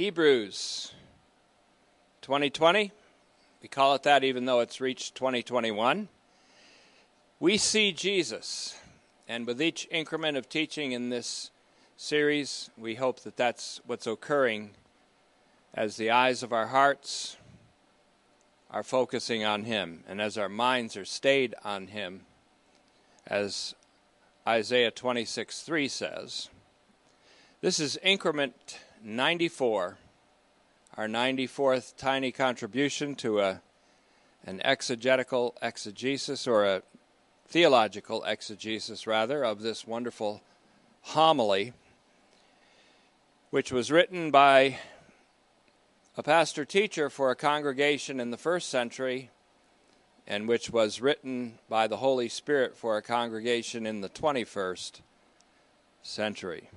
Hebrews 2020. We call it that even though it's reached 2021. We see Jesus. And with each increment of teaching in this series, we hope that that's what's occurring as the eyes of our hearts are focusing on Him and as our minds are stayed on Him, as Isaiah 26 3 says. This is increment 94, our 94th tiny contribution to a, an exegetical exegesis, or a theological exegesis, rather, of this wonderful homily, which was written by a pastor teacher for a congregation in the first century, and which was written by the Holy Spirit for a congregation in the 21st century.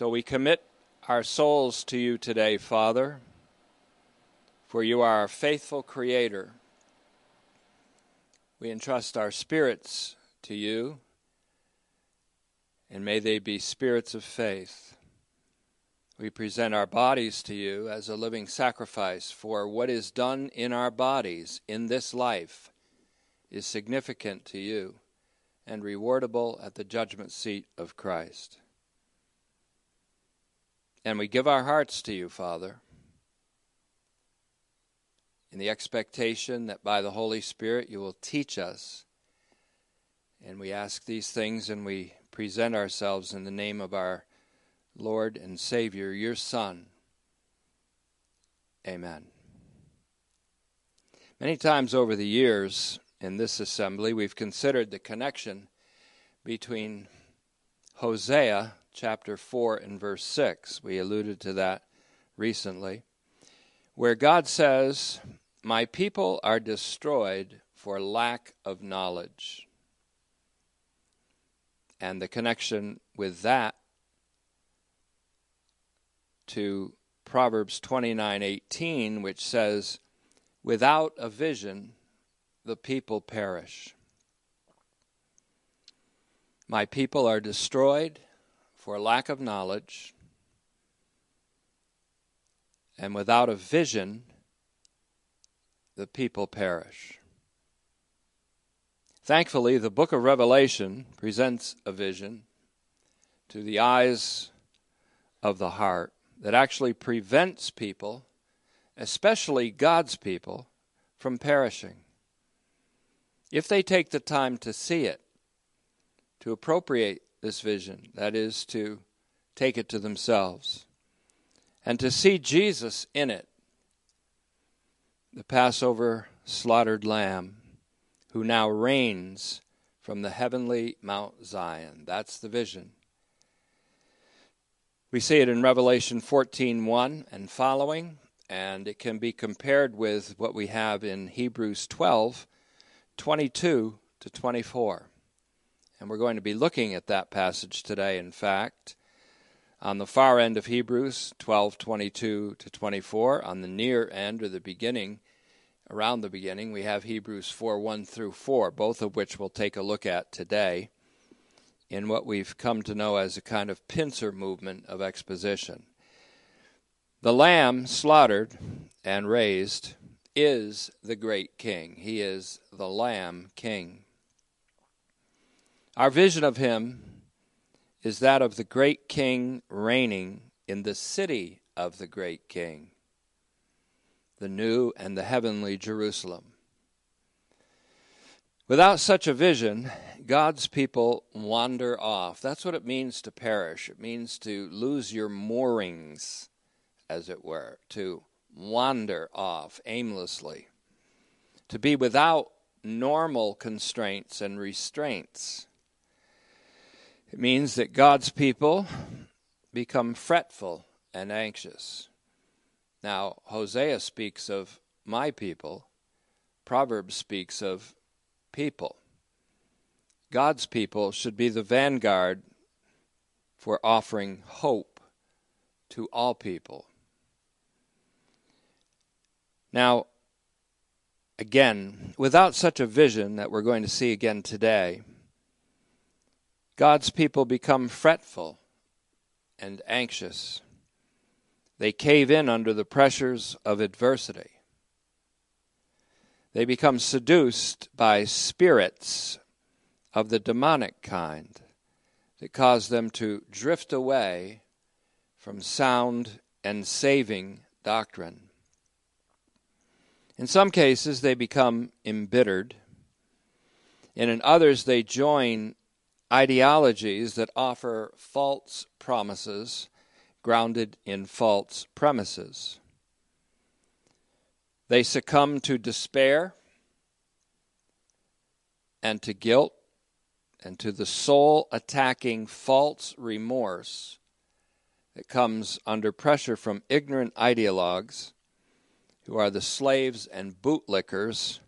So we commit our souls to you today, Father, for you are our faithful Creator. We entrust our spirits to you, and may they be spirits of faith. We present our bodies to you as a living sacrifice, for what is done in our bodies in this life is significant to you and rewardable at the judgment seat of Christ. And we give our hearts to you, Father, in the expectation that by the Holy Spirit you will teach us. And we ask these things and we present ourselves in the name of our Lord and Savior, your Son. Amen. Many times over the years in this assembly, we've considered the connection between Hosea chapter 4 and verse 6. We alluded to that recently, where God says, My people are destroyed for lack of knowledge. And the connection with that to Proverbs 29:18 which says without a vision the people perish. My people are destroyed for lack of knowledge, and without a vision, the people perish. Thankfully, the book of Revelation presents a vision to the eyes of the heart that actually prevents people, especially God's people, from perishing. If they take the time to see it, to appropriate this vision, that is, to take it to themselves, and to see Jesus in it, the Passover slaughtered lamb, who now reigns from the heavenly Mount Zion. That's the vision. We see it in Revelation 14:1 and following, and it can be compared with what we have in Hebrews 12:22 to 24. And we're going to be looking at that passage today, in fact. On the far end of Hebrews 12:22 to 24, on the near end or the beginning, around the beginning, we have Hebrews 4 1 through 4, both of which we'll take a look at today in what we've come to know as a kind of pincer movement of exposition. The lamb slaughtered and raised is the great king. He is the lamb king. Our vision of him is that of the great king reigning in the city of the great king, the new and the heavenly Jerusalem. Without such a vision, God's people wander off. That's what it means to perish. It means to lose your moorings, as it were, to wander off aimlessly, to be without normal constraints and restraints. It means that God's people become fretful and anxious. Now, Hosea speaks of my people, Proverbs speaks of people. God's people should be the vanguard for offering hope to all people. Now, again, without such a vision that we're going to see again today, God's people become fretful and anxious. They cave in under the pressures of adversity. They become seduced by spirits of the demonic kind that cause them to drift away from sound and saving doctrine. In some cases, they become embittered, and in others, they join ideologies that offer false promises grounded in false premises. They succumb to despair and to guilt and to the soul attacking false remorse that comes under pressure from ignorant ideologues who are the slaves and bootlickers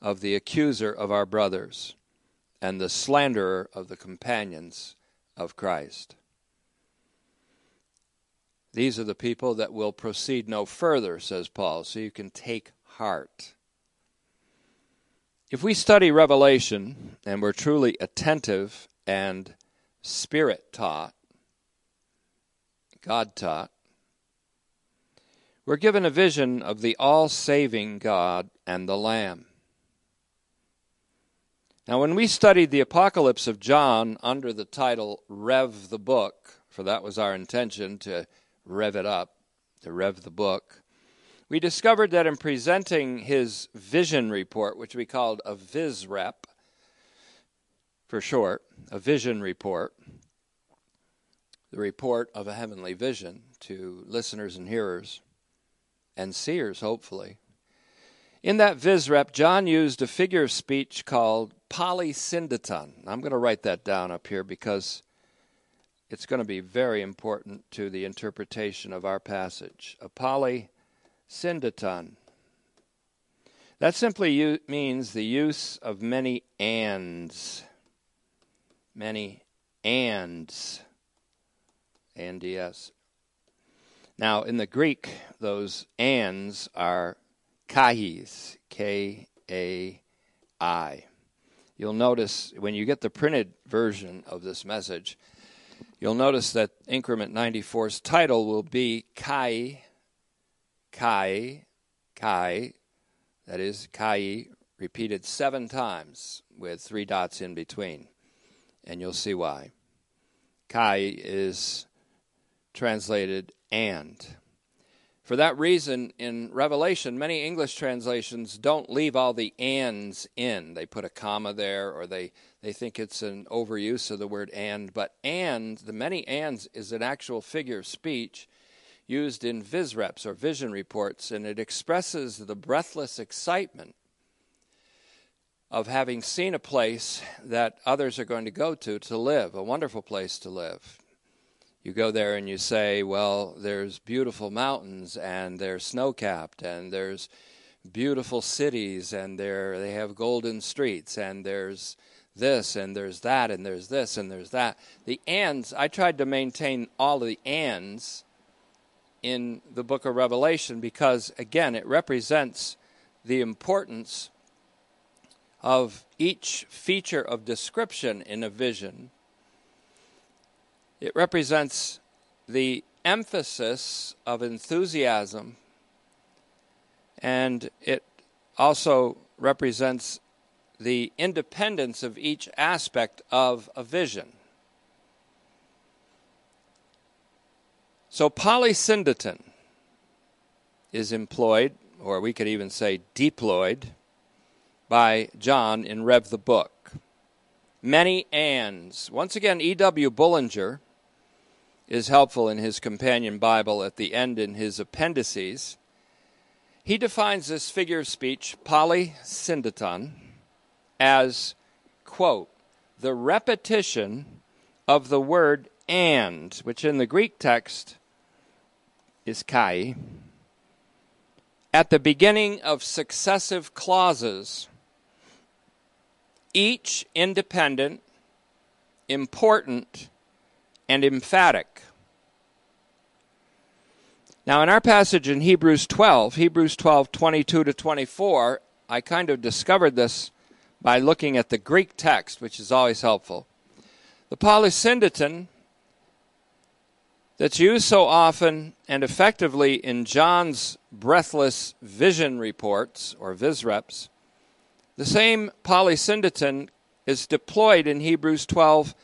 of the accuser of our brothers and the slanderer of the companions of Christ. These are the people that will proceed no further, says Paul, so you can take heart. If we study Revelation and we're truly attentive and spirit taught, God taught, we're given a vision of the all saving God and the Lamb. Now, when we studied the Apocalypse of John under the title Rev the Book, for that was our intention to rev it up, to rev the book, we discovered that in presenting his vision report, which we called a VisRep for short, a vision report, the report of a heavenly vision to listeners and hearers and seers, hopefully. In that VisRep, John used a figure of speech called polysyndeton. I'm going to write that down up here because it's going to be very important to the interpretation of our passage. A polysyndeton. That simply u- means the use of many ands. Many ands. ANDS. Now, in the Greek, those ands are kais, K A I. You'll notice when you get the printed version of this message, you'll notice that increment 94's title will be Kai, Kai, Kai, that is Kai, repeated seven times with three dots in between. And you'll see why. Kai is translated and. For that reason, in Revelation, many English translations don't leave all the ands in. They put a comma there, or they, they think it's an overuse of the word and. But and, the many ands, is an actual figure of speech used in visreps or vision reports, and it expresses the breathless excitement of having seen a place that others are going to go to to live, a wonderful place to live you go there and you say, well, there's beautiful mountains and they're snow capped and there's beautiful cities and they have golden streets and there's this and there's that and there's this and there's that. The ands, I tried to maintain all of the ands in the book of Revelation because, again, it represents the importance of each feature of description in a vision it represents the emphasis of enthusiasm, and it also represents the independence of each aspect of a vision. So, polysyndeton is employed, or we could even say deployed, by John in Rev the Book. Many ands. Once again, E.W. Bullinger is helpful in his companion Bible at the end in his appendices. He defines this figure of speech, polysyndeton, as, quote, the repetition of the word and, which in the Greek text is kai, at the beginning of successive clauses, each independent, important, and emphatic. Now, in our passage in Hebrews 12, Hebrews 12, 22 to 24, I kind of discovered this by looking at the Greek text, which is always helpful. The polysyndeton that's used so often and effectively in John's breathless vision reports or visreps, the same polysyndeton is deployed in Hebrews 12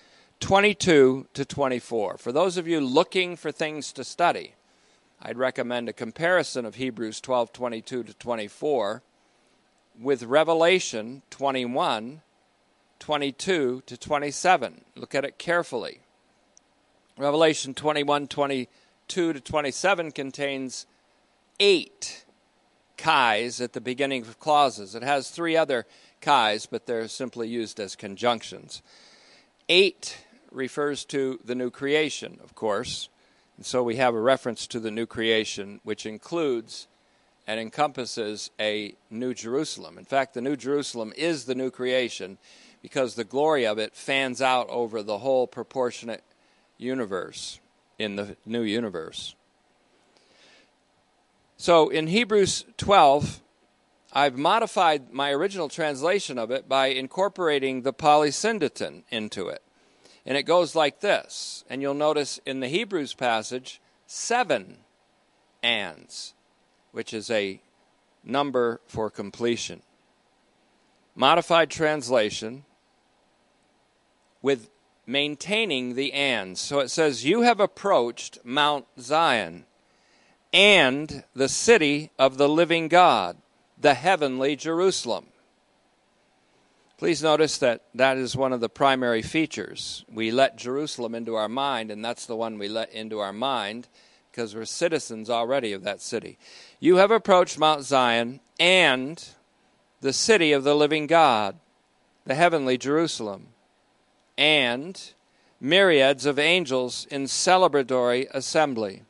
22 to 24. For those of you looking for things to study, I'd recommend a comparison of Hebrews 12 22 to 24 with Revelation 21 22 to 27. Look at it carefully. Revelation 21 22 to 27 contains eight kais at the beginning of clauses. It has three other kais, but they're simply used as conjunctions. Eight refers to the new creation, of course. And so we have a reference to the new creation, which includes and encompasses a new Jerusalem. In fact, the new Jerusalem is the new creation because the glory of it fans out over the whole proportionate universe in the new universe. So in Hebrews 12, I've modified my original translation of it by incorporating the polysyndeton into it. And it goes like this. And you'll notice in the Hebrews passage, seven ands, which is a number for completion. Modified translation with maintaining the ands. So it says, You have approached Mount Zion and the city of the living God, the heavenly Jerusalem. Please notice that that is one of the primary features. We let Jerusalem into our mind, and that's the one we let into our mind because we're citizens already of that city. You have approached Mount Zion and the city of the living God, the heavenly Jerusalem and myriads of angels in celebratory assembly,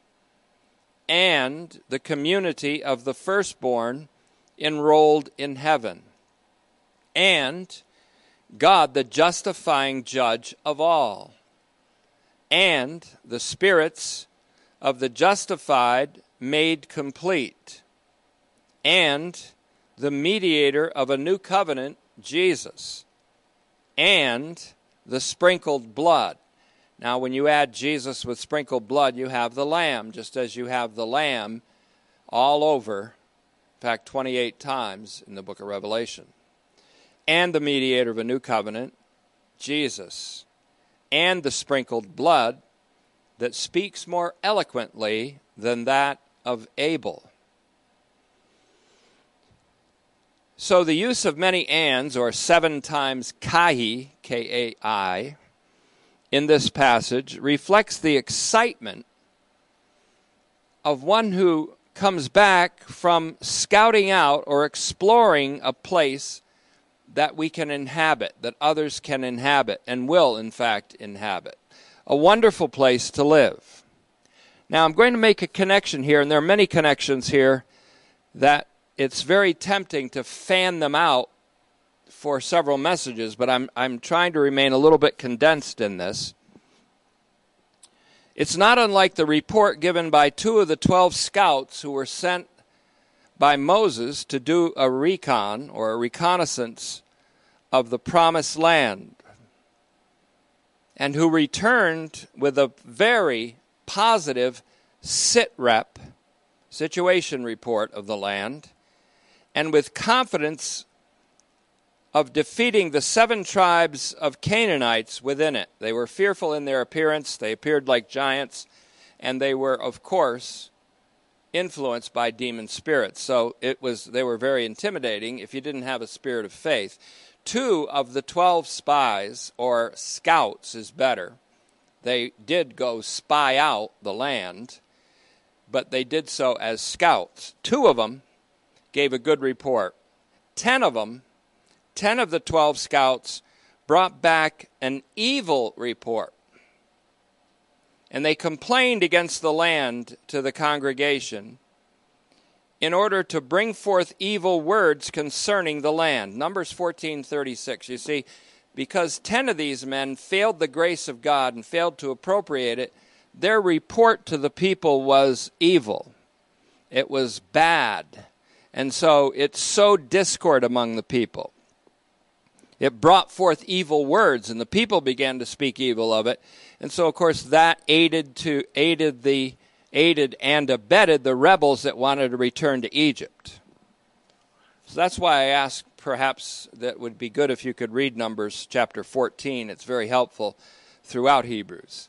and the community of the firstborn enrolled in heaven, and God, the justifying judge of all, and the spirits of the justified made complete, and the mediator of a new covenant, Jesus, and the sprinkled blood. Now, when you add Jesus with sprinkled blood, you have the lamb, just as you have the lamb all over, in fact, 28 times in the book of Revelation. And the mediator of a new covenant, Jesus. And the sprinkled blood that speaks more eloquently than that of Abel. So the use of many ands, or seven times kai, K A I, in this passage reflects the excitement of one who comes back from scouting out or exploring a place that we can inhabit, that others can inhabit, and will, in fact, inhabit. A wonderful place to live. Now, I'm going to make a connection here, and there are many connections here that it's very tempting to fan them out for several messages, but I'm, I'm trying to remain a little bit condensed in this. It's not unlike the report given by two of the 12 scouts who were sent by Moses to do a recon or a reconnaissance of the promised land, and who returned with a very positive sit rep situation report of the land and with confidence of defeating the seven tribes of Canaanites within it. They were fearful in their appearance, they appeared like giants, and they were, of course, influenced by demon spirits. So it was they were very intimidating if you didn't have a spirit of faith. Two of the 12 spies or scouts is better. They did go spy out the land, but they did so as scouts. Two of them gave a good report. Ten of them, ten of the 12 scouts, brought back an evil report. And they complained against the land to the congregation in order to bring forth evil words concerning the land. Numbers 14:36. You see, because 10 of these men failed the grace of God and failed to appropriate it, their report to the people was evil. It was bad. And so it sowed discord among the people. It brought forth evil words, and the people began to speak evil of it. And so, of course, that aided to aided the aided and abetted the rebels that wanted to return to Egypt. So that's why I ask perhaps that would be good if you could read Numbers chapter 14. It's very helpful throughout Hebrews.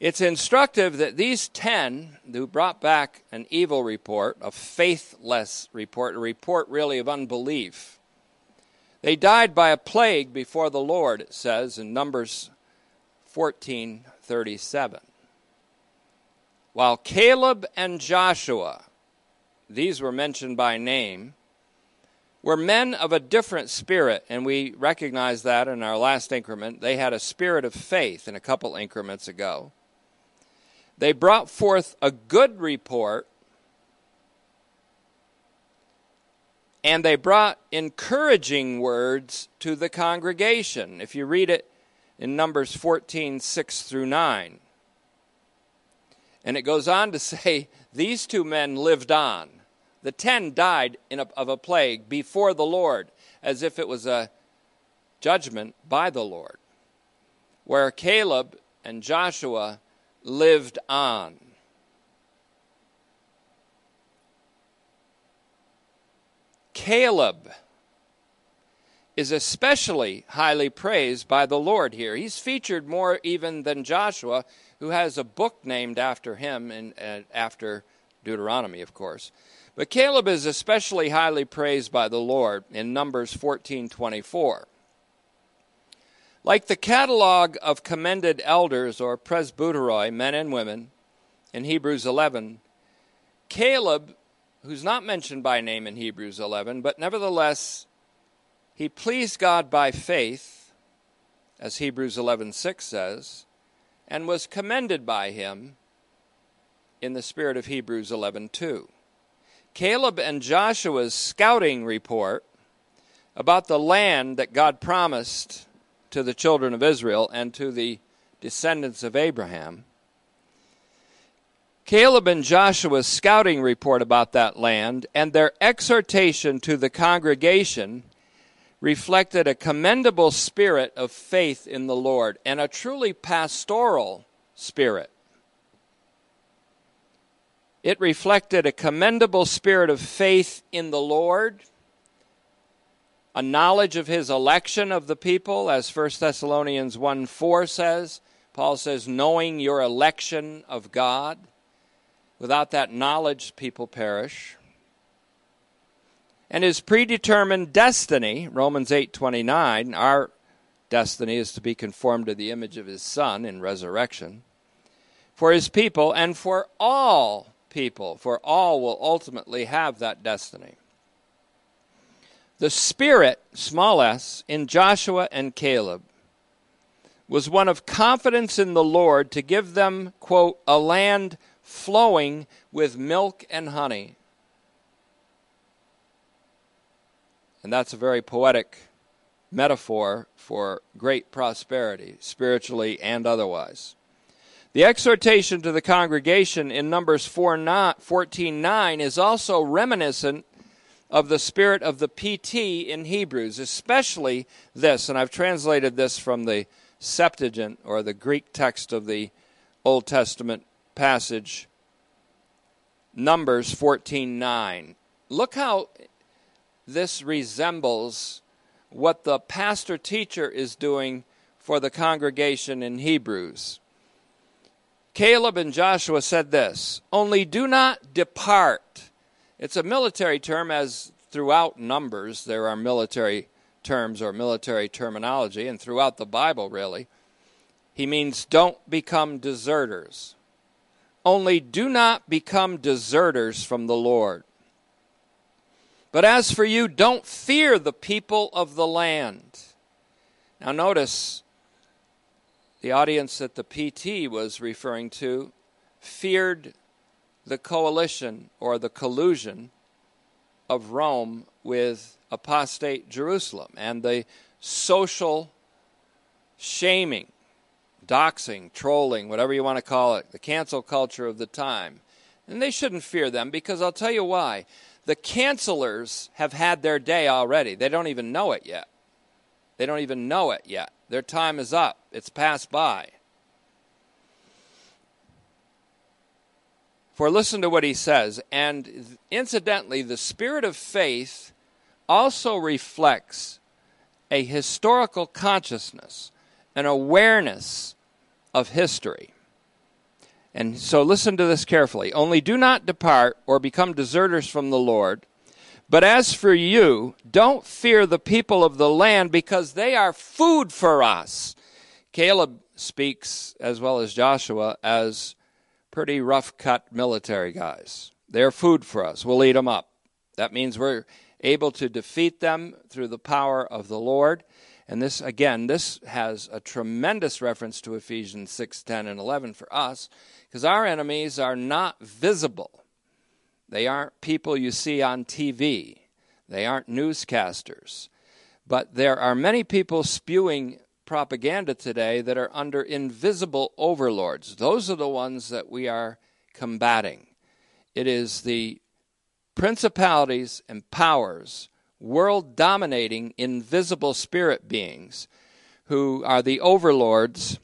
It's instructive that these ten who brought back an evil report, a faithless report, a report really of unbelief, they died by a plague before the Lord, it says in Numbers 14:37. While Caleb and Joshua, these were mentioned by name, were men of a different spirit, and we recognize that in our last increment. They had a spirit of faith in a couple increments ago. They brought forth a good report and they brought encouraging words to the congregation. If you read it in Numbers 14 6 through 9. And it goes on to say, These two men lived on. The ten died a, of a plague before the Lord, as if it was a judgment by the Lord. Where Caleb and Joshua lived on. Caleb is especially highly praised by the Lord here. He's featured more even than Joshua, who has a book named after him and uh, after Deuteronomy, of course. But Caleb is especially highly praised by the Lord in Numbers 14:24. Like the catalog of commended elders or presbyteroi, men and women, in Hebrews 11, Caleb, who's not mentioned by name in Hebrews 11, but nevertheless he pleased God by faith, as Hebrews 11:6 says, and was commended by him in the spirit of Hebrews 11:2. Caleb and Joshua's scouting report about the land that God promised to the children of Israel and to the descendants of Abraham. Caleb and Joshua's scouting report about that land and their exhortation to the congregation reflected a commendable spirit of faith in the Lord and a truly pastoral spirit. It reflected a commendable spirit of faith in the Lord a knowledge of his election of the people, as 1 Thessalonians 1 4 says. Paul says, knowing your election of God. Without that knowledge, people perish. And his predetermined destiny, Romans 8:29, our destiny is to be conformed to the image of his son in resurrection. For his people and for all people, for all will ultimately have that destiny. The spirit, small s, in Joshua and Caleb was one of confidence in the Lord to give them, quote, a land flowing with milk and honey. And that's a very poetic metaphor for great prosperity, spiritually and otherwise. The exhortation to the congregation in Numbers 4, 14 9 is also reminiscent of the spirit of the PT in Hebrews, especially this, and I've translated this from the Septuagint or the Greek text of the Old Testament passage, Numbers 14:9. Look how this resembles what the pastor teacher is doing for the congregation in Hebrews. Caleb and Joshua said this Only do not depart it's a military term, as throughout Numbers there are military terms or military terminology, and throughout the Bible, really. He means don't become deserters. Only do not become deserters from the Lord. But as for you, don't fear the people of the land. Now, notice the audience that the PT was referring to feared the coalition or the collusion of Rome with apostate Jerusalem and the social shaming, doxing, trolling, whatever you want to call it, the cancel culture of the time. And they shouldn't fear them because I'll tell you why. The cancelers have had their day already. They don't even know it yet. They don't even know it yet. Their time is up, it's passed by. For listen to what he says. And incidentally, the spirit of faith also reflects a historical consciousness, an awareness of history. And so listen to this carefully. Only do not depart or become deserters from the Lord. But as for you, don't fear the people of the land because they are food for us. Caleb speaks, as well as Joshua, as pretty rough cut military guys. They're food for us. We'll eat them up. That means we're able to defeat them through the power of the Lord. And this, again, this has a tremendous reference to Ephesians 6, 10, and 11 for us, because our enemies are not visible. They aren't people you see on TV, they aren't newscasters. But there are many people spewing propaganda today that are under invisible overlords. Those are the ones that we are combating. It is the principalities and powers, world dominating invisible spirit beings who are the overlords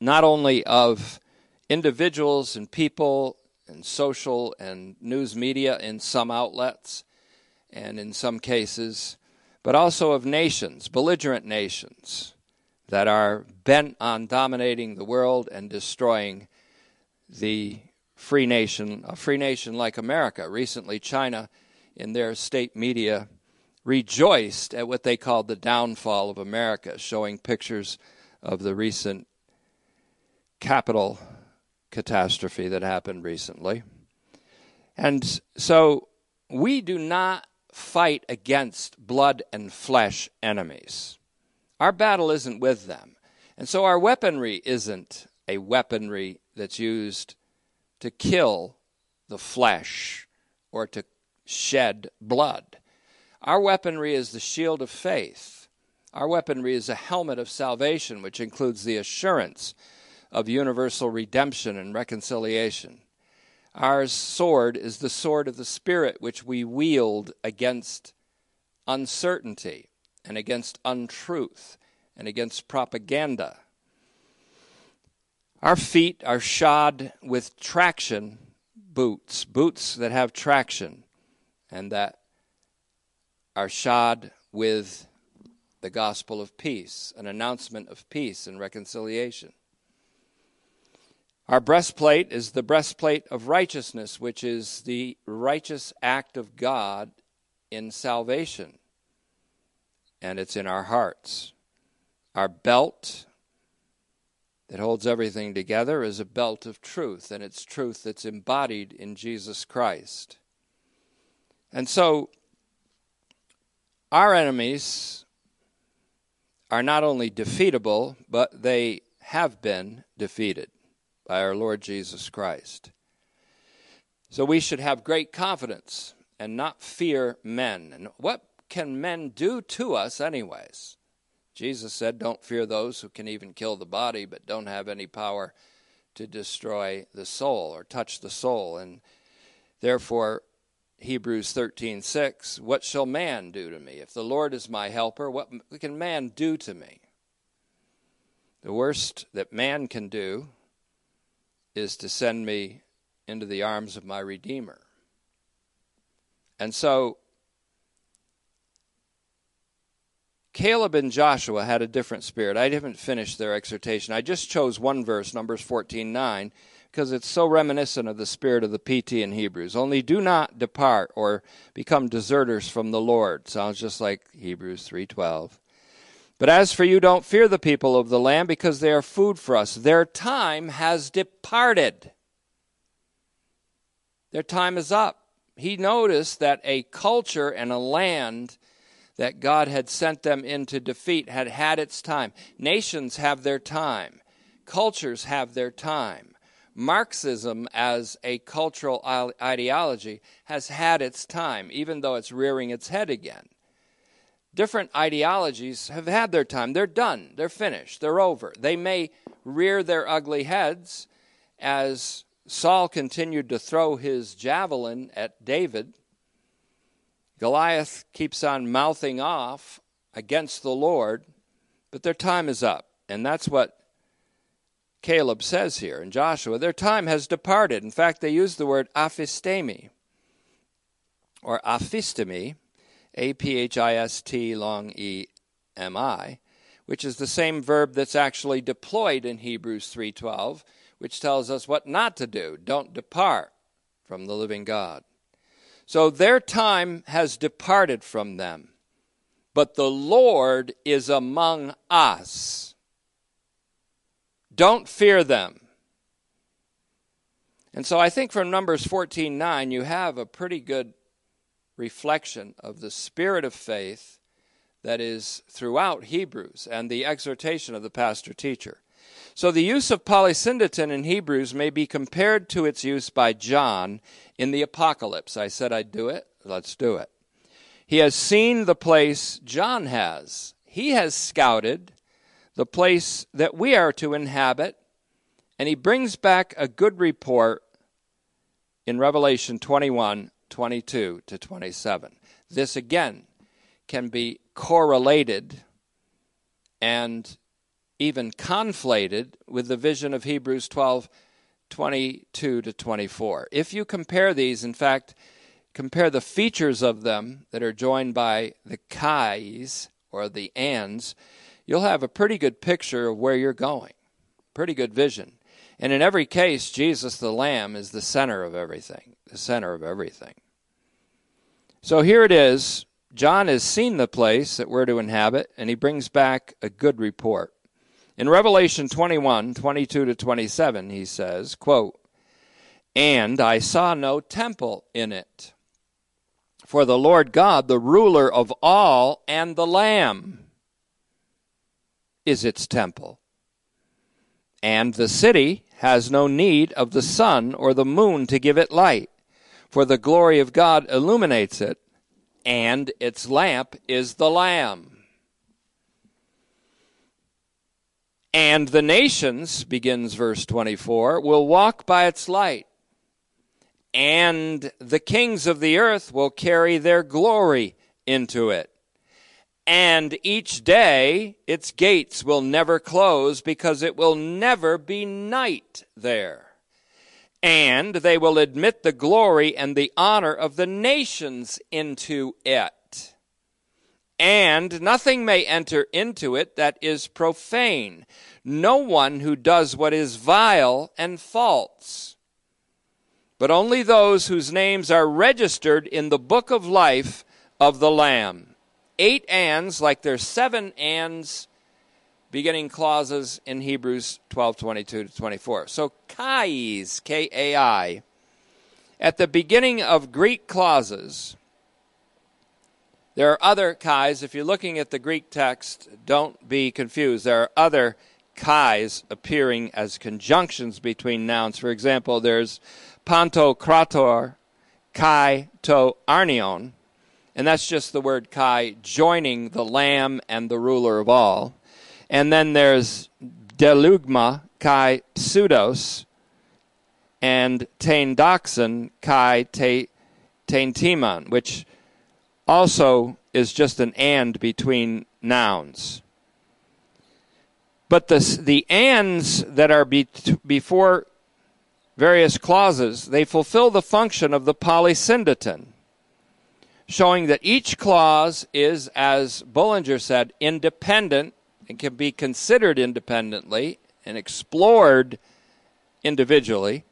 not only of individuals and people and social and news media in some outlets and in some cases but also of nations, belligerent nations, that are bent on dominating the world and destroying the free nation, a free nation like America. Recently, China, in their state media, rejoiced at what they called the downfall of America, showing pictures of the recent Capitol catastrophe that happened recently. And so we do not fight against blood and flesh enemies. Our battle isn't with them. And so our weaponry isn't a weaponry that's used to kill the flesh or to shed blood. Our weaponry is the shield of faith. Our weaponry is a helmet of salvation, which includes the assurance of universal redemption and reconciliation. Our sword is the sword of the Spirit, which we wield against uncertainty and against untruth and against propaganda. Our feet are shod with traction boots, boots that have traction and that are shod with the gospel of peace, an announcement of peace and reconciliation. Our breastplate is the breastplate of righteousness, which is the righteous act of God in salvation. And it's in our hearts. Our belt that holds everything together is a belt of truth, and it's truth that's embodied in Jesus Christ. And so, our enemies are not only defeatable, but they have been defeated by our Lord Jesus Christ. So we should have great confidence and not fear men. And what can men do to us, anyways? Jesus said, Don't fear those who can even kill the body, but don't have any power to destroy the soul or touch the soul. And therefore, Hebrews 13:6, what shall man do to me? If the Lord is my helper, what can man do to me? The worst that man can do is to send me into the arms of my Redeemer. And so Caleb and Joshua had a different spirit. I haven't finished their exhortation. I just chose one verse, Numbers 14 9, because it's so reminiscent of the spirit of the PT in Hebrews. Only do not depart or become deserters from the Lord. Sounds just like Hebrews 3:12. But as for you, don't fear the people of the land because they are food for us. Their time has departed. Their time is up. He noticed that a culture and a land that God had sent them into defeat had had its time. Nations have their time, cultures have their time. Marxism, as a cultural ideology, has had its time, even though it's rearing its head again different ideologies have had their time. They're done. They're finished. They're over. They may rear their ugly heads as Saul continued to throw his javelin at David. Goliath keeps on mouthing off against the Lord, but their time is up. And that's what Caleb says here in Joshua. Their time has departed. In fact, they use the word aphistemi or aphistemi, A P H I S T long E M I, which is the same verb that's actually deployed in Hebrews 3:12, which tells us what not to do. Don't depart from the living God. So their time has departed from them, but the Lord is among us. Don't fear them. And so I think from Numbers 14:9 you have a pretty good reflection of the spirit of faith that is throughout Hebrews and the exhortation of the pastor teacher. So the use of polysyndeton in Hebrews may be compared to its use by John in the Apocalypse. I said I'd do it. Let's do it. He has seen the place John has. He has scouted the place that we are to inhabit, and he brings back a good report in Revelation 21 22 to 27. This again can be correlated and even conflated with the vision of Hebrews 12 22 to 24. If you compare these, in fact, compare the features of them that are joined by the kais or the ands, you'll have a pretty good picture of where you're going. Pretty good vision. And in every case, Jesus the Lamb is the center of everything, the center of everything. So here it is. John has seen the place that we're to inhabit, and he brings back a good report. In Revelation 21, 22 to 27, he says, quote, And I saw no temple in it, for the Lord God, the ruler of all, and the Lamb is its temple. And the city has no need of the sun or the moon to give it light, for the glory of God illuminates it, and its lamp is the Lamb. And the nations, begins verse 24, will walk by its light. And the kings of the earth will carry their glory into it. And each day its gates will never close because it will never be night there. And they will admit the glory and the honor of the nations into it. And nothing may enter into it that is profane. No one who does what is vile and false. But only those whose names are registered in the book of life of the Lamb. Eight ands, like there's seven ands beginning clauses in Hebrews 12 22 to 24. So, kais, K A I, at the beginning of Greek clauses, there are other kais. If you're looking at the Greek text, don't be confused. There are other kais appearing as conjunctions between nouns. For example, there's pantokrator, kai to arnion, and that's just the word kai joining the lamb and the ruler of all. And then there's delugma kai pseudos and "tain taindoxon kai te, taintimon, which also is just an and between nouns. But the, the ands that are be, before various clauses, they fulfill the function of the polysyndeton, showing that each clause is, as Bullinger said, independent and can be considered independently and explored individually.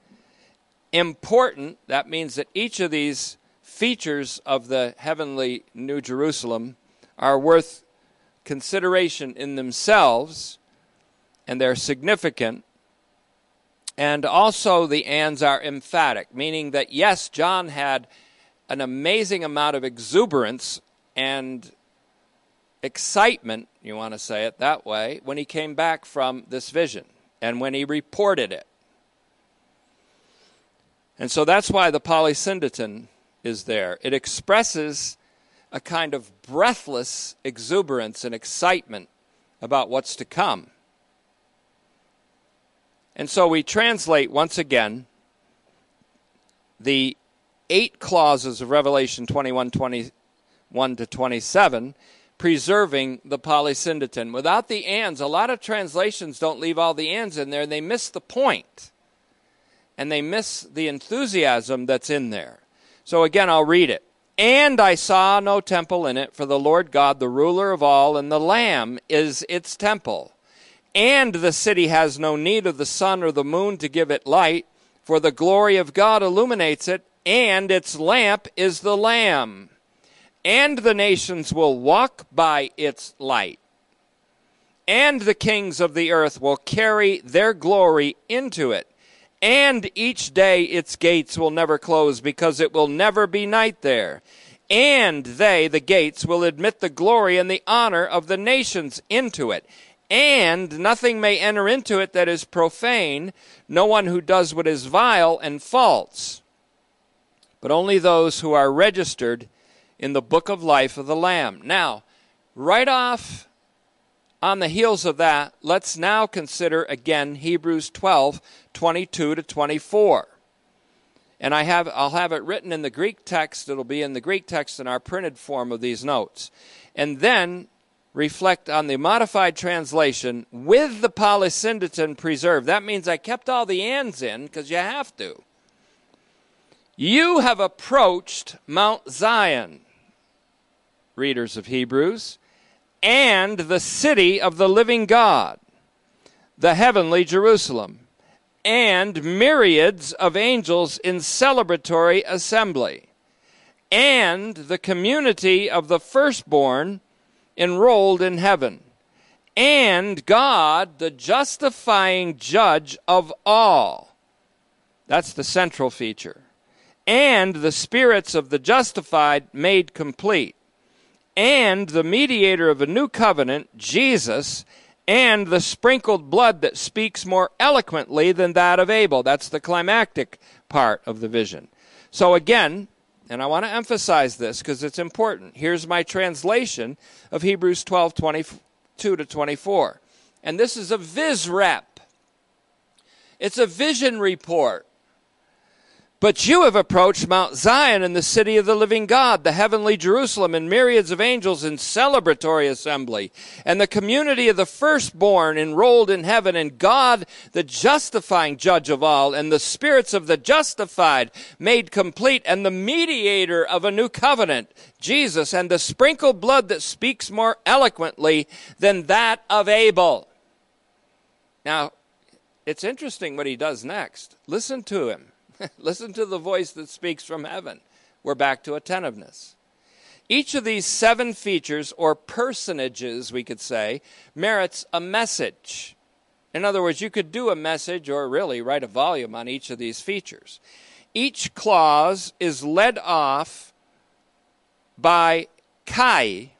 Important, that means that each of these features of the heavenly New Jerusalem are worth consideration in themselves and they're significant. And also, the ands are emphatic, meaning that yes, John had an amazing amount of exuberance and excitement, you want to say it that way, when he came back from this vision and when he reported it. And so that's why the polysyndeton is there. It expresses a kind of breathless exuberance and excitement about what's to come. And so we translate once again the eight clauses of Revelation 21 21 to 27 preserving the polysyndeton. Without the ands, a lot of translations don't leave all the ands in there, and they miss the. And they miss the enthusiasm that's in there. So again, I'll read it. And I saw no temple in it, for the Lord God, the ruler of all, and the Lamb is its temple. And the city has no need of the sun or the moon to give it light, for the glory of God illuminates it, and its lamp is the Lamb and the nations will walk by its light. And the kings of the earth will carry their glory into it. And each day its gates will never close, because it will never be night there. And they, the gates, will admit the glory and the honor of the nations into it. And nothing may enter into it that is profane, no one who does what is vile and false, but only those who are registered in the book of life of the Lamb. Now, right off on the heels of that, let's now consider again Hebrews 12 22 to 24. And I have, I'll have it written in the Greek text. It'll be in the Greek text in our printed form of these notes. And then reflect on the modified translation with the polysyndeton preserved. That means I kept all the ands in because you have to. You have approached Mount Zion readers of Hebrews, and the city of the living God, the heavenly Jerusalem, and myriads of angels in celebratory assembly, and the community of the firstborn enrolled in heaven, and God, the justifying judge of all. That's the central feature. And the spirits of the justified made complete and the mediator of a new covenant, Jesus, and the sprinkled blood that speaks more eloquently than that of Abel. That's the climactic part of the vision. So again, and I want to emphasize this because it's important. Here's my translation of Hebrews 12 22 to 24. And this is a viz rep. It's a vision report. But you have approached Mount Zion and the city of the living God, the heavenly Jerusalem, and myriads of angels in celebratory assembly, and the community of the firstborn enrolled in heaven, and God, the justifying judge of all, and the spirits of the justified made complete, and the mediator of a new covenant, Jesus, and the sprinkled blood that speaks more eloquently than that of Abel. Now, it's interesting what he does next. Listen to him. Listen to the voice that speaks from heaven. We're back to attentiveness. Each of these seven features, or personages, we could say, merits a message. In other words, you could do a message or really write a volume on each of these features. Each clause is led off by kai,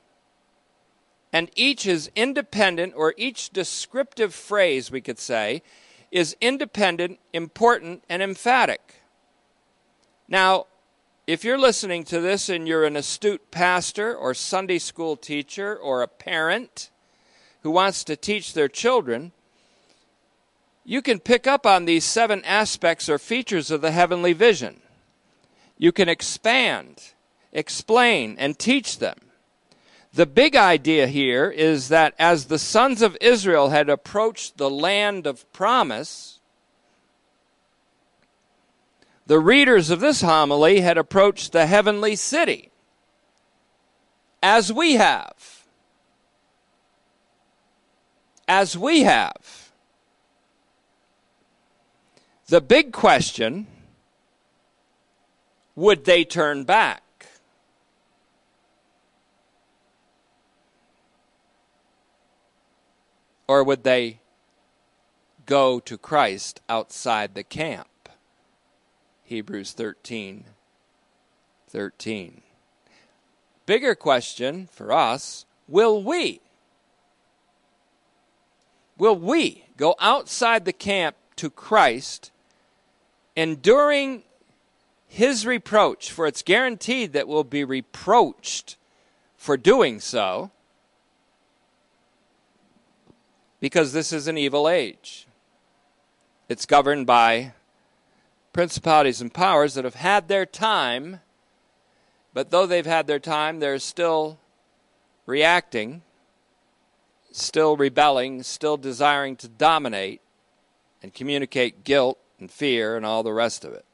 and each is independent, or each descriptive phrase, we could say, is independent, important, and emphatic. Now, if you're listening to this and you're an astute pastor or Sunday school teacher or a parent who wants to teach their children, you can pick up on these seven aspects or features of the heavenly vision. You can expand, explain, and teach them. The big idea here is that as the sons of Israel had approached the land of promise, the readers of this homily had approached the heavenly city, as we have. As we have. The big question would they turn back? Or would they go to Christ outside the camp? Hebrews 13 13. Bigger question for us will we? Will we go outside the camp to Christ, enduring his reproach, for it's guaranteed that we'll be reproached for doing so? Because this is an evil age. It's governed by principalities and powers that have had their time, but though they've had their time, they're still reacting, still rebelling, still desiring to dominate and communicate guilt and fear and all the rest of it.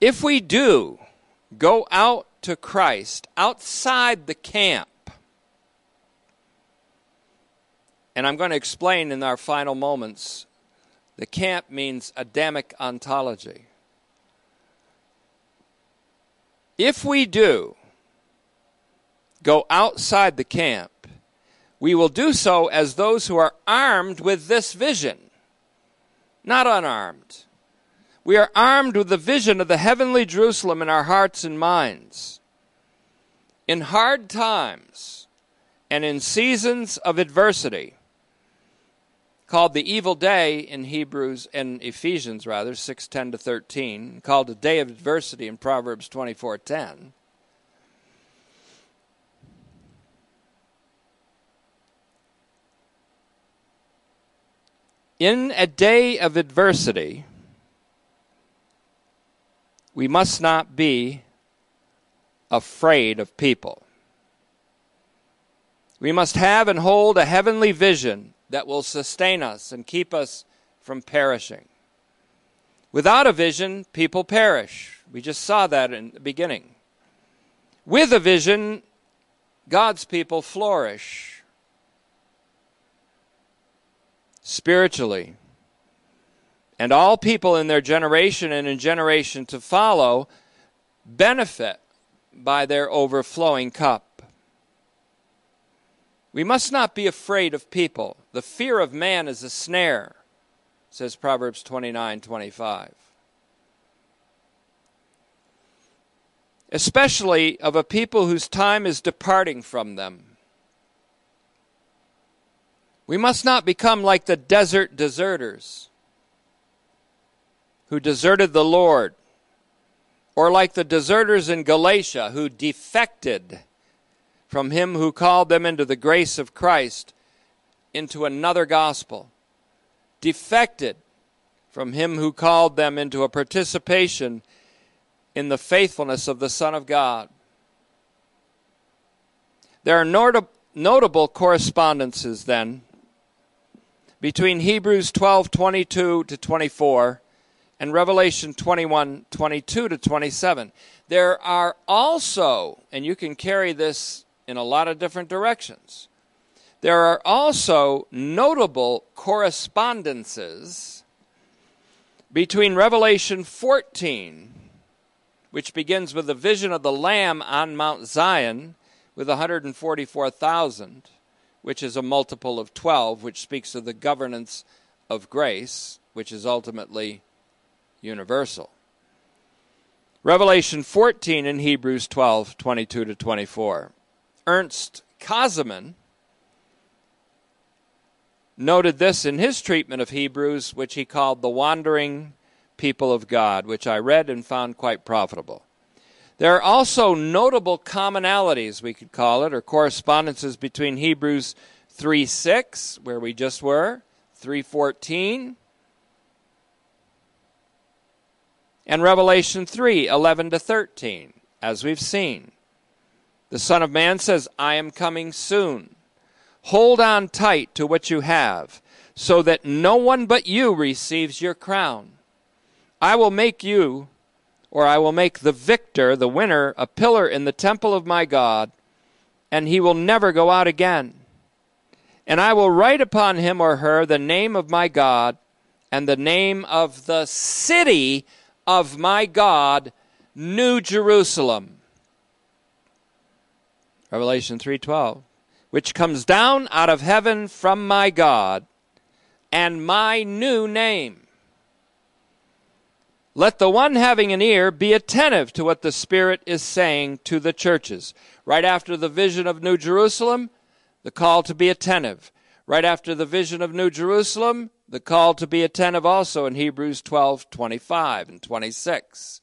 If we do go out to Christ outside the camp, and I'm going to explain in our final moments, the camp means Adamic ontology. If we do go outside the camp, we will do so as those who are armed with this vision, not unarmed. We are armed with the vision of the heavenly Jerusalem in our hearts and minds. In hard times and in seasons of adversity, called the evil day in Hebrews and Ephesians rather 6:10 to 13, called a day of adversity in Proverbs 24:10. In a day of adversity, we must not be afraid of people. We must have and hold a heavenly vision that will sustain us and keep us from perishing. Without a vision, people perish. We just saw that in the beginning. With a vision, God's people flourish spiritually and all people in their generation and in generation to follow benefit by their overflowing cup. We must not be afraid of people. The fear of man is a snare, says Proverbs 29 25. Especially of a people whose time is departing from them. We must not become like the desert deserters who deserted the Lord, or like the deserters in Galatia who defected from him who called them into the grace of Christ into another gospel, defected from him who called them into a participation in the faithfulness of the Son of God. There are not- notable correspondences then between Hebrews 12:22 to 24 and Revelation 21 22 to 27. There are also, and you can carry this in a lot of different directions, there are also notable correspondences between Revelation 14, which begins with the vision of the Lamb on Mount Zion with 144,000, which is a multiple of 12, which speaks of the governance of grace, which is ultimately universal. Revelation 14 in Hebrews 12, 22 to 24. Ernst Käsemann noted this in his treatment of Hebrews, which he called the wandering people of God, which I read and found quite profitable. There are also notable commonalities, we could call it, or correspondences between Hebrews 3 6, where we just were, 314, and Revelation 3 11 to 13, as we've seen. The Son of Man says, I am coming soon. Hold on tight to what you have, so that no one but you receives your crown. I will make you, or I will make the victor, the winner, a pillar in the temple of my God, and he will never go out again. And I will write upon him or her the name of my God and the name of the city of my God, New Jerusalem. Revelation 3:12, which comes down out of heaven from my God, and my new name. Let the one having an ear be attentive to what the Spirit is saying to the churches. Right after the vision of New Jerusalem, the call to be attentive. Right after the vision of New Jerusalem, the call to be attentive also in Hebrews 12 25 and 26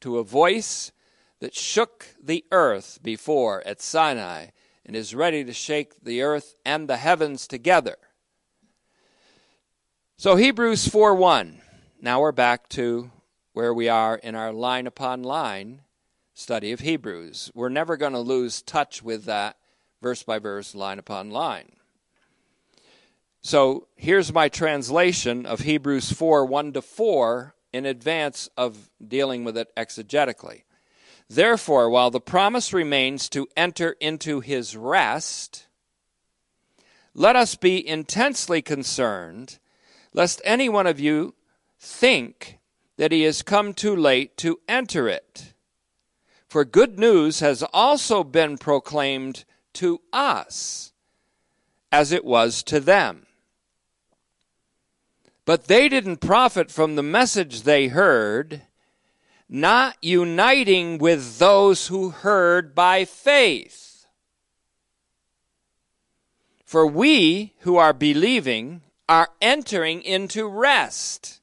to a voice that shook the earth before at Sinai and is ready to shake the earth and the heavens together. So, Hebrews 4 1. Now we're back to where we are in our line upon line study of Hebrews. We're never going to lose touch with that verse by verse, line upon line. So here's my translation of Hebrews 4 1 to 4 in advance of dealing with it exegetically. Therefore, while the promise remains to enter into his rest, let us be intensely concerned lest any one of you think that he has come too late to enter it. For good news has also been proclaimed to us as it was to them. But they didn't profit from the message they heard, not uniting with those who heard by faith. For we who are believing are entering into rest.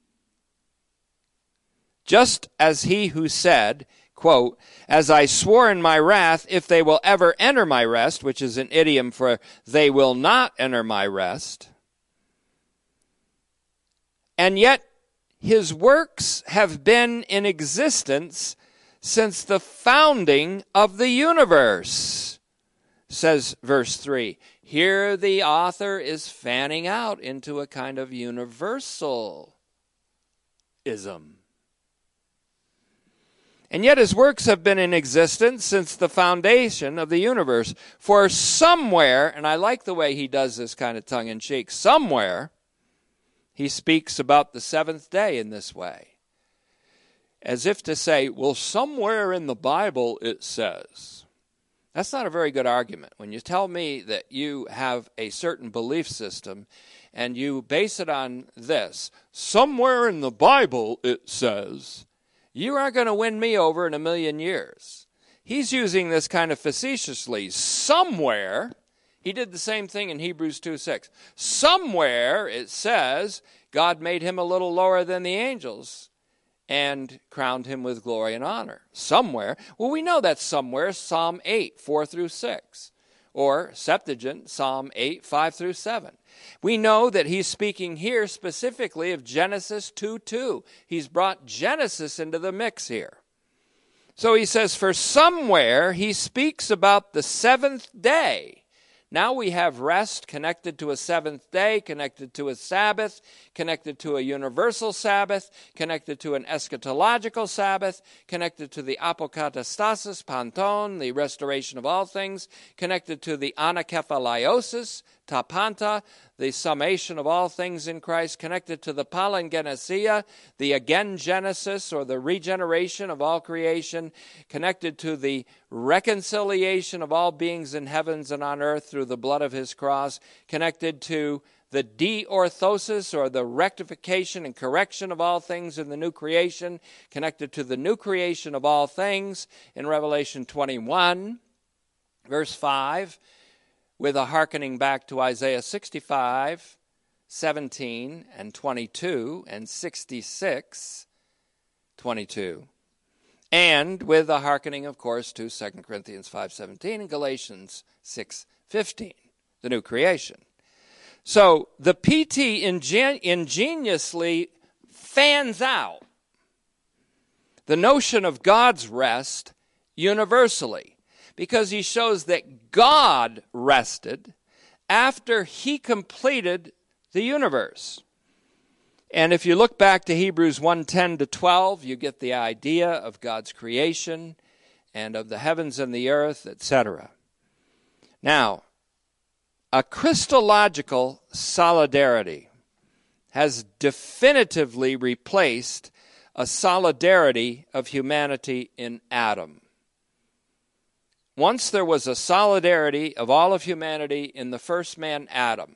Just as he who said, quote, As I swore in my wrath, if they will ever enter my rest, which is an idiom for they will not enter my rest, and yet his works have been in existence since the founding of the universe, says verse 3. Here the author is fanning out into a kind of universalism. And yet his works have been in existence since the foundation of the universe. For somewhere, and I like the way he does this kind of tongue in cheek, somewhere he speaks about the seventh day in this way. As if to say, well, somewhere in the Bible it says. That's not a very good argument. When you tell me that you have a certain belief system and you base it on this, somewhere in the Bible it says, you aren't going to win me over in a million years. He's using this kind of facetiously. Somewhere he did the same thing in Hebrews 2 6. Somewhere it says God made him a little lower than the angels and crowned him with glory and honor. Somewhere. Well, we know that somewhere, Psalm 8, 4 through 6, or Septuagint, Psalm 8, 5 through 7. We know that he's speaking here specifically of Genesis 2 2. He's brought Genesis into the mix here. So he says, For somewhere he speaks about the seventh day now we have rest connected to a seventh day, connected to a Sabbath, connected to a universal Sabbath, connected to an eschatological Sabbath, connected to the apokatastasis, panton, the restoration of all things, connected to the anakephalaiosis, tapanta, the summation of all things in Christ, connected to the palingenesia, the again genesis or the regeneration of all creation, connected to the reconciliation of all beings in heavens and on earth through the blood of his cross, connected to the diorthosis or the rectification and correction of all things in the new creation, connected to the new creation of all things in Revelation 21, verse 5 with a hearkening back to Isaiah 65, 17, and 22, and 66, 22. And with a hearkening, of course, to 2 Corinthians 5.17 and Galatians 6.15, the new creation. So the PT ingen- ingeniously fans out the notion of God's rest universally because he shows that God rested after he completed the universe. And if you look back to Hebrews 1:10 to 12, you get the idea of God's creation and of the heavens and the earth, etc. Now, a Christological solidarity has definitively replaced a solidarity of humanity in Adam. Once there was a solidarity of all of humanity in the first man, Adam.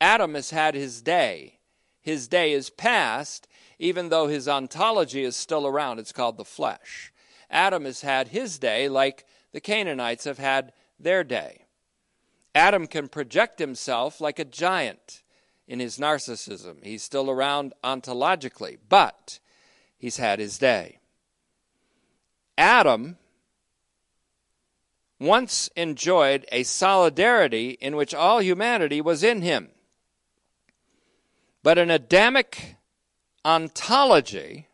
Adam has had his day. His day is past, even though his ontology is still around. It's called the flesh. Adam has had his day like the Canaanites have had their day. Adam can project himself like a giant in his narcissism. He's still around ontologically, but he's had his day. Adam once enjoyed a solidarity in which all humanity was in him. But an Adamic ontology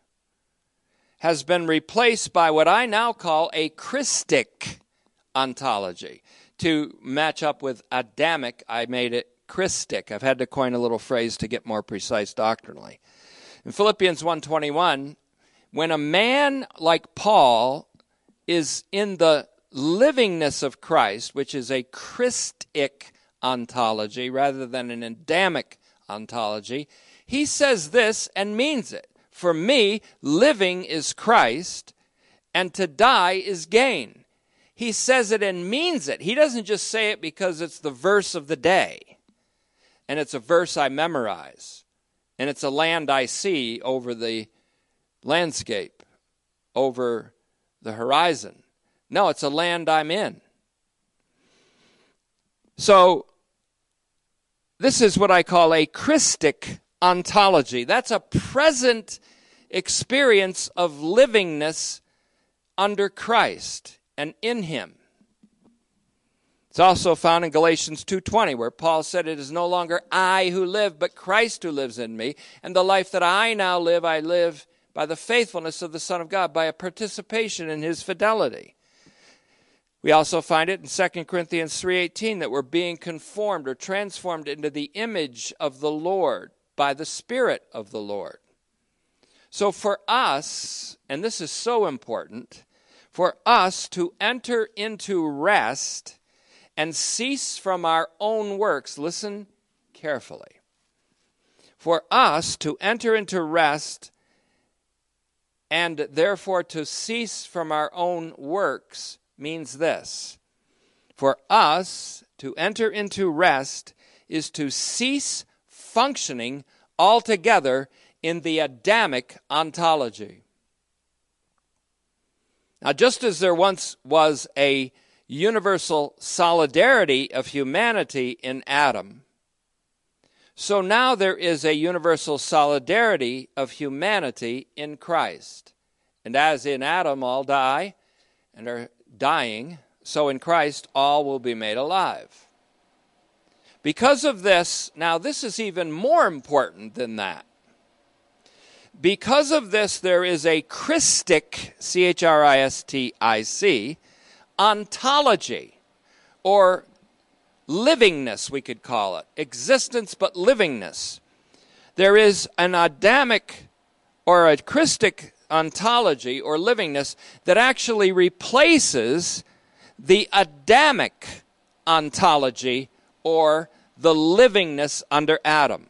has been replaced by what I now call a Christic ontology. To match up with Adamic, I made it Christic. I've had to coin a little phrase to get more precise doctrinally. In Philippians 1:21, when a man like Paul is in the livingness of Christ, which is a Christic ontology rather than an Adamic ontology, he says this and means it. For me, living is Christ, and to die is gain. He says it and means it. He doesn't just say it because it's the verse of the day, and it's a verse I memorize, and it's a land I see over the landscape, over the horizon. No, it's a land I'm in. So, this is what I call a Christic ontology. That's a present experience of livingness under Christ and in him. It's also found in Galatians 2:20 where Paul said it is no longer I who live but Christ who lives in me and the life that I now live I live by the faithfulness of the Son of God by a participation in his fidelity. We also find it in 2 Corinthians 3:18 that we're being conformed or transformed into the image of the Lord by the Spirit of the Lord. So for us, and this is so important, for us to enter into rest and cease from our own works, listen carefully. For us to enter into rest and therefore to cease from our own works means this for us to enter into rest is to cease functioning altogether in the Adamic ontology. Now, just as there once was a universal solidarity of humanity in Adam, so now there is a universal solidarity of humanity in Christ. And as in Adam all die and are dying, so in Christ all will be made alive. Because of this, now this is even more important than that. Because of this, there is a Christic, C H R I S T I C, ontology, or livingness, we could call it. Existence, but livingness. There is an Adamic or a Christic ontology or livingness that actually replaces the Adamic ontology or the livingness under Adam.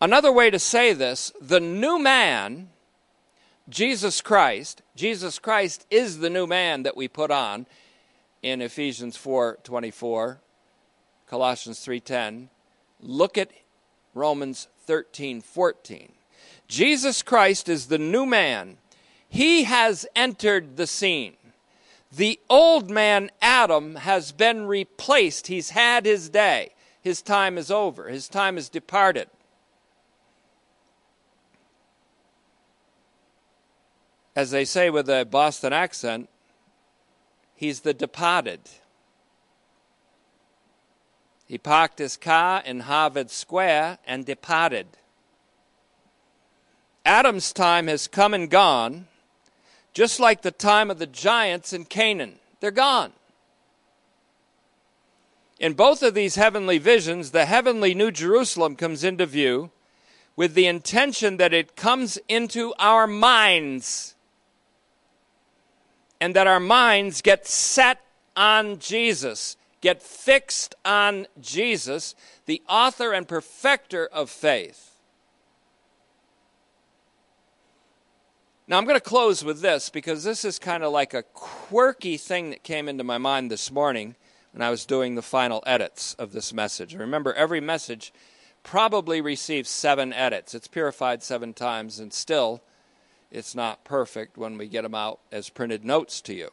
Another way to say this the new man, Jesus Christ, Jesus Christ is the new man that we put on in Ephesians 4:24, Colossians 3:10. Look at Romans 13:14. Jesus Christ is the new man. He has entered the scene. The old man, Adam, has been replaced. He's had his day. His time is over. His time is departed. As they say with a Boston accent, he's the departed. He parked his car in Harvard Square and departed. Adam's time has come and gone, just like the time of the giants in Canaan. They're gone. In both of these heavenly visions, the heavenly New Jerusalem comes into view with the intention that it comes into our minds and that our minds get set on Jesus, get fixed on Jesus, the author and perfecter of faith. Now, I'm going to close with this because this is kind of like a quirky thing that came into my mind this morning when I was doing the final edits of this message. Remember, every message probably receives seven edits. It's purified seven times, and still, it's not perfect when we get them out as printed notes to you.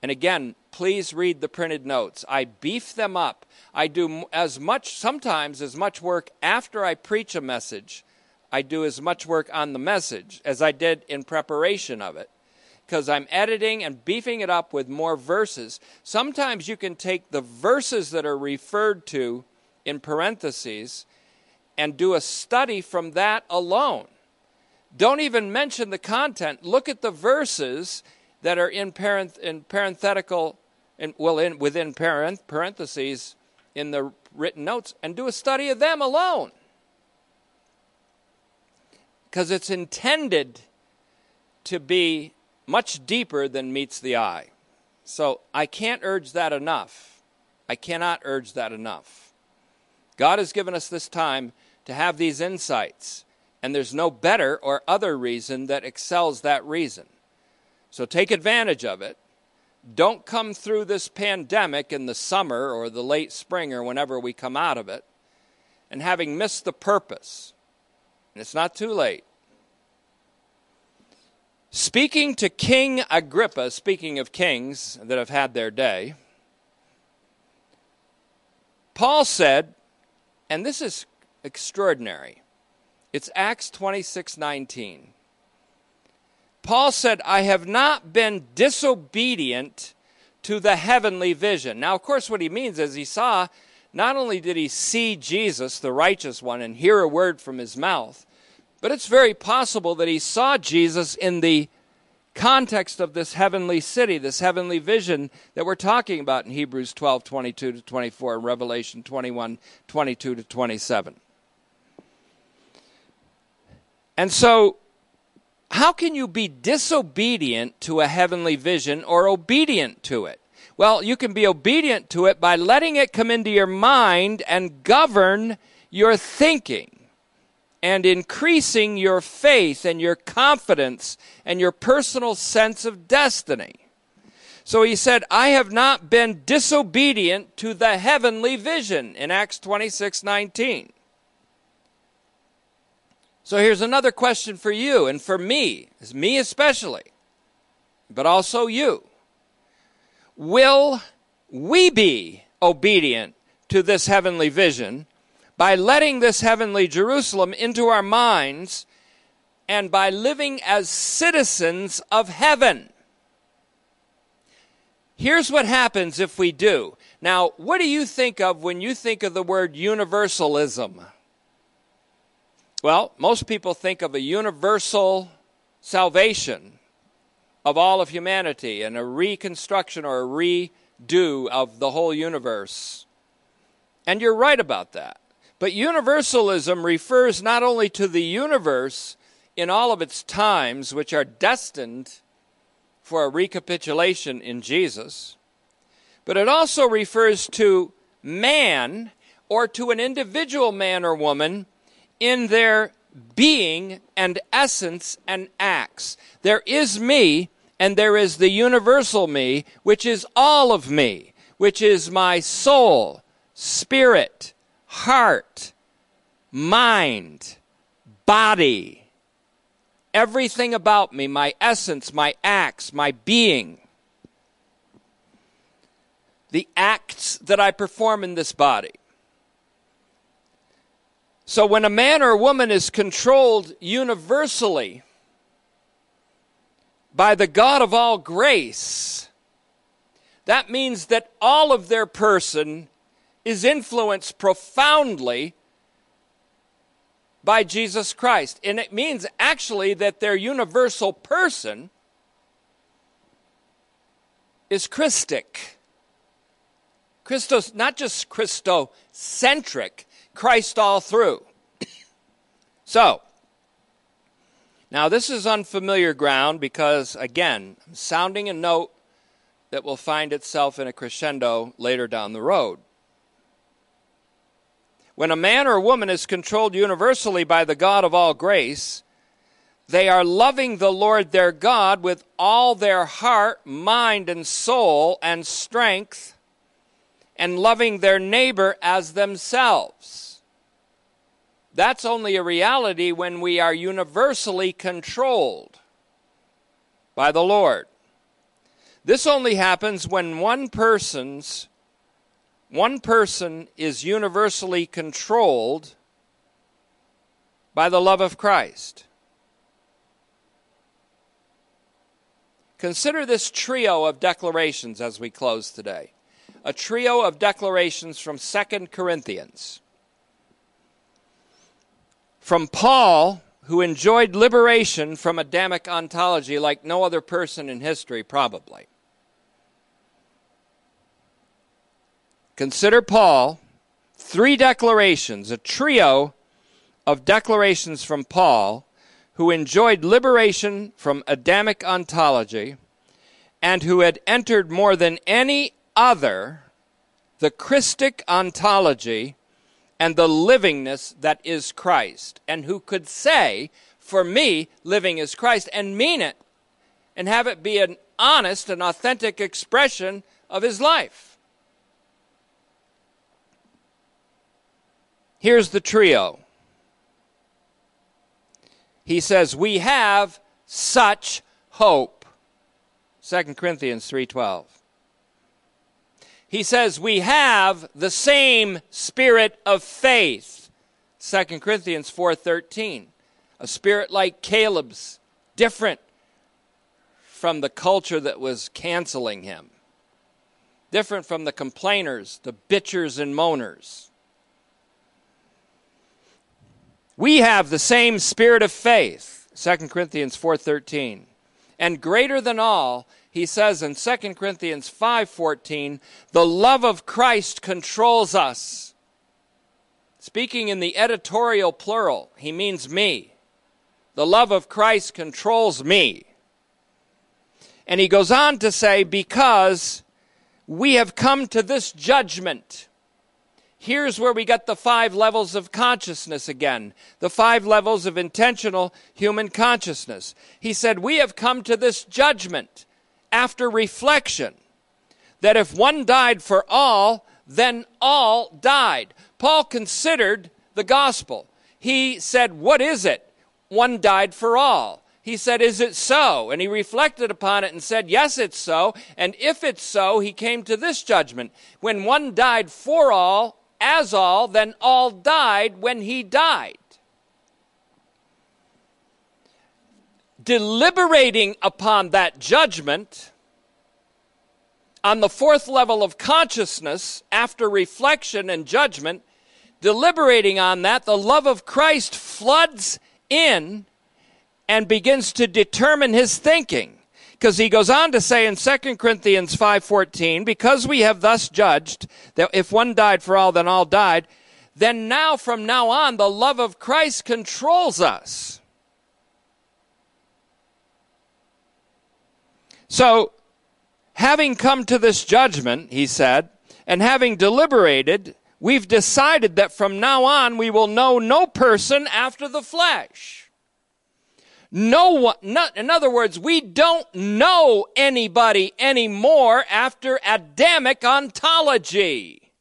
And again, please read the printed notes. I beef them up. I do as much, sometimes as much work after I preach a message I do as much work on the message as I did in preparation of it because I'm editing and beefing it up with more verses. Sometimes you can take the verses that are referred to in parentheses and do a study from that alone. Don't even mention the content. Look at the verses that are in, parenth- in parenthetical, in, well, in, within parenth- parentheses in the written notes, and do a study of them alone. Because it's intended to be much deeper than meets the eye. So I can't urge that enough. I cannot urge that enough. God has given us this time to have these insights, and there's no better or other reason that excels that reason. So take advantage of it. Don't come through this pandemic in the summer or the late spring or whenever we come out of it and having missed the purpose. And it's not too late. Speaking to King Agrippa, speaking of kings that have had their day, Paul said, and this is extraordinary. It's Acts 26:19. Paul said, "I have not been disobedient to the heavenly vision." Now, of course, what he means is he saw not only did he see Jesus, the righteous one, and hear a word from his mouth, but it's very possible that he saw Jesus in the context of this heavenly city, this heavenly vision that we're talking about in Hebrews 12 22 to 24 and Revelation 21 22 to 27. And so, how can you be disobedient to a heavenly vision or obedient to it? Well, you can be obedient to it by letting it come into your mind and govern your thinking and increasing your faith and your confidence and your personal sense of destiny. So he said, I have not been disobedient to the heavenly vision in Acts 26 19. So here's another question for you and for me, me especially, but also you. Will we be obedient to this heavenly vision by letting this heavenly Jerusalem into our minds and by living as citizens of heaven. Here's what happens if we do. Now, what do you think of when you think of the word universalism? Well, most people think of a universal salvation of all of humanity and a reconstruction or a redo of the whole universe. And you're right about that. But universalism refers not only to the universe in all of its times, which are destined for a recapitulation in Jesus, but it also refers to man or to an individual man or woman in their being and essence and acts. There is me and there is the universal me, which is all of me, which is my soul, spirit, heart, mind, body, everything about me, my essence, my acts, my being, the acts that I perform in this body. So when a man or a woman is controlled universally by the God of all grace, that means that all of their person is influenced profoundly by Jesus Christ. And it means actually that their universal person is Christic. Christos, not just Christocentric, Christ all through. so, now this is unfamiliar ground because, again, I'm sounding a note that will find itself in a crescendo later down the road. When a man or a woman is controlled universally by the God of all grace, they are loving the Lord their God with all their heart, mind, and soul and strength, and loving their neighbor as themselves. That's only a reality when we are universally controlled by the Lord. This only happens when one person's one person is universally controlled by the love of Christ. Consider this trio of declarations as we close today. A trio of declarations from 2 Corinthians from Paul, who enjoyed liberation from Adamic ontology like no other person in history, probably. Consider Paul, three declarations, a trio of declarations from Paul, who enjoyed liberation from Adamic ontology and who had entered more than any other the Christic ontology and the livingness that is Christ, and who could say, For me, living is Christ, and mean it, and have it be an honest and authentic expression of his life. Here's the trio. He says, "We have such hope." 2 Corinthians 3:12. He says, "We have the same spirit of faith." 2 Corinthians 4:13. A spirit like Caleb's, different from the culture that was canceling him. Different from the complainers, the bitchers and moaners. We have the same spirit of faith, 2 Corinthians 4:13. And greater than all, he says in 2 Corinthians 5:14, the love of Christ controls us. Speaking in the editorial plural, he means me. The love of Christ controls me. And he goes on to say, because we have come to this judgment here's where we get the five levels of consciousness again the five levels of intentional human consciousness. He said, We have come to this judgment after reflection that if one died for all, then all died. Paul considered the gospel. He said, What is it? One died for all. He said, Is it so? And he reflected upon it and said, Yes, it's so. And if it's so, he came to this judgment. When one died for all, as all, then all died when he died. Deliberating upon that judgment, on the fourth level of consciousness, after reflection and judgment, deliberating on that, the love of Christ floods in and begins to determine his thinking because he goes on to say in 2 Corinthians 5:14, because we have thus judged that if one died for all then all died, then now from now on the love of Christ controls us. So, having come to this judgment, he said, and having deliberated, we've decided that from now on we will know no person after the flesh. No one, not, in other words, we don't know anybody anymore after Adamic ontology.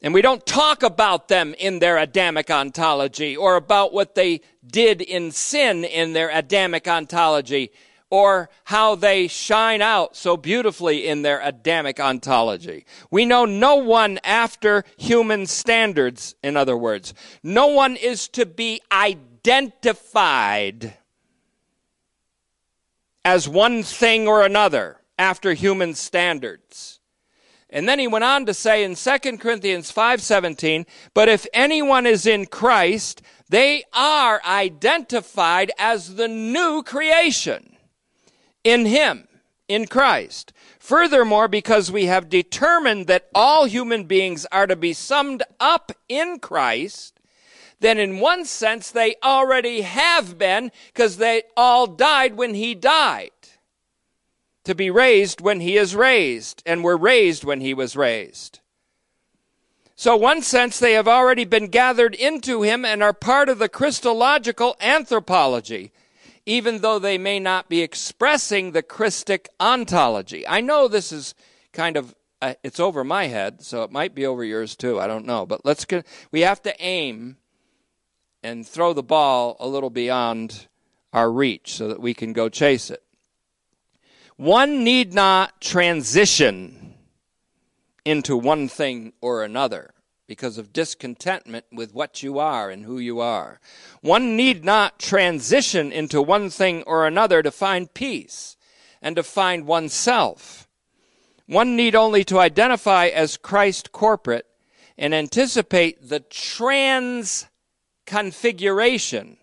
And we don't talk about them in their Adamic ontology or about what they did in sin in their Adamic ontology or how they shine out so beautifully in their Adamic ontology. We know no one after human standards, in other words. No one is to be identified as one thing or another after human standards. And then he went on to say in 2 Corinthians 5:17, "But if anyone is in Christ, they are identified as the new creation." In Him, in Christ. Furthermore, because we have determined that all human beings are to be summed up in Christ, then in one sense they already have been because they all died when He died. To be raised when He is raised, and were raised when He was raised. So, one sense, they have already been gathered into him and are part of the Christological anthropology even though they may not be expressing the Christic ontology. I know this is kind of uh, it's over my head, so it might be over yours too. I don't know, but let's get, we have to aim and throw the ball a little beyond our reach so that we can go chase it. One need not transition into one thing or another because of discontentment with what you are and who you are. One need not transition into one thing or another to find peace and to find oneself. One need only to identify as Christ corporate and anticipate the transition configuration,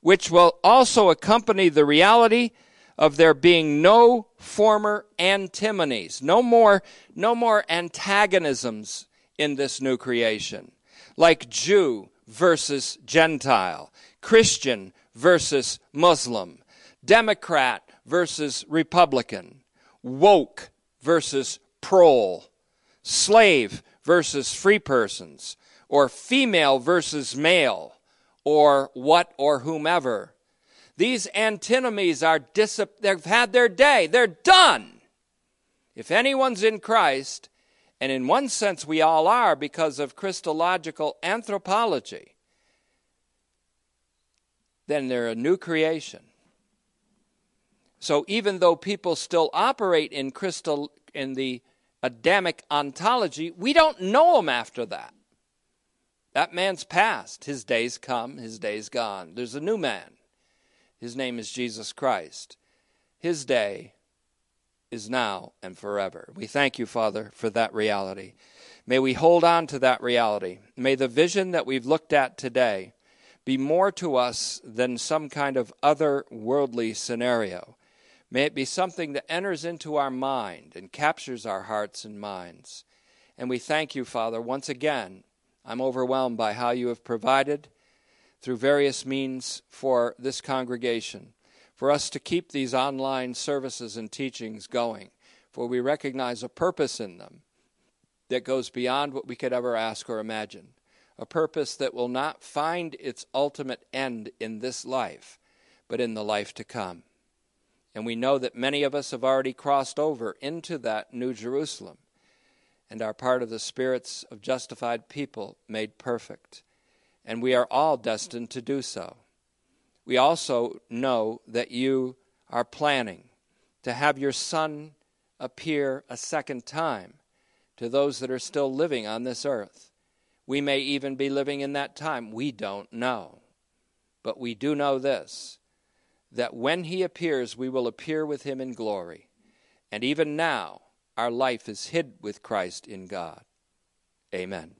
which will also accompany the reality of there being no former antinomies, no more, no more antagonisms in this new creation, like Jew versus Gentile, Christian versus Muslim, Democrat versus Republican, woke versus prole, slave versus free persons, or female versus male, or what or whomever. These antinomies are dis- they've had their day. They're done. If anyone's in Christ, and in one sense we all are because of Christological anthropology, then they're a new creation. So even though people still operate in crystal in the Adamic ontology, we don't know them after that. That man's past. His day's come, his day's gone. There's a new man. His name is Jesus Christ. His day is now and forever. We thank you, Father, for that reality. May we hold on to that reality. May the vision that we've looked at today be more to us than some kind of other worldly scenario. May it be something that enters into our mind and captures our hearts and minds. And we thank you, Father, once again. I'm overwhelmed by how you have provided through various means for this congregation, for us to keep these online services and teachings going, for we recognize a purpose in them that goes beyond what we could ever ask or imagine, a purpose that will not find its ultimate end in this life, but in the life to come. And we know that many of us have already crossed over into that New Jerusalem and are part of the spirits of justified people made perfect. And we are all destined to do so. We also know that you are planning to have your Son appear a second time to those that are still living on this earth. We may even be living in that time. We don't know. But we do know this that when he appears, we will appear with him in glory. And even now, our life is hid with Christ in God. Amen.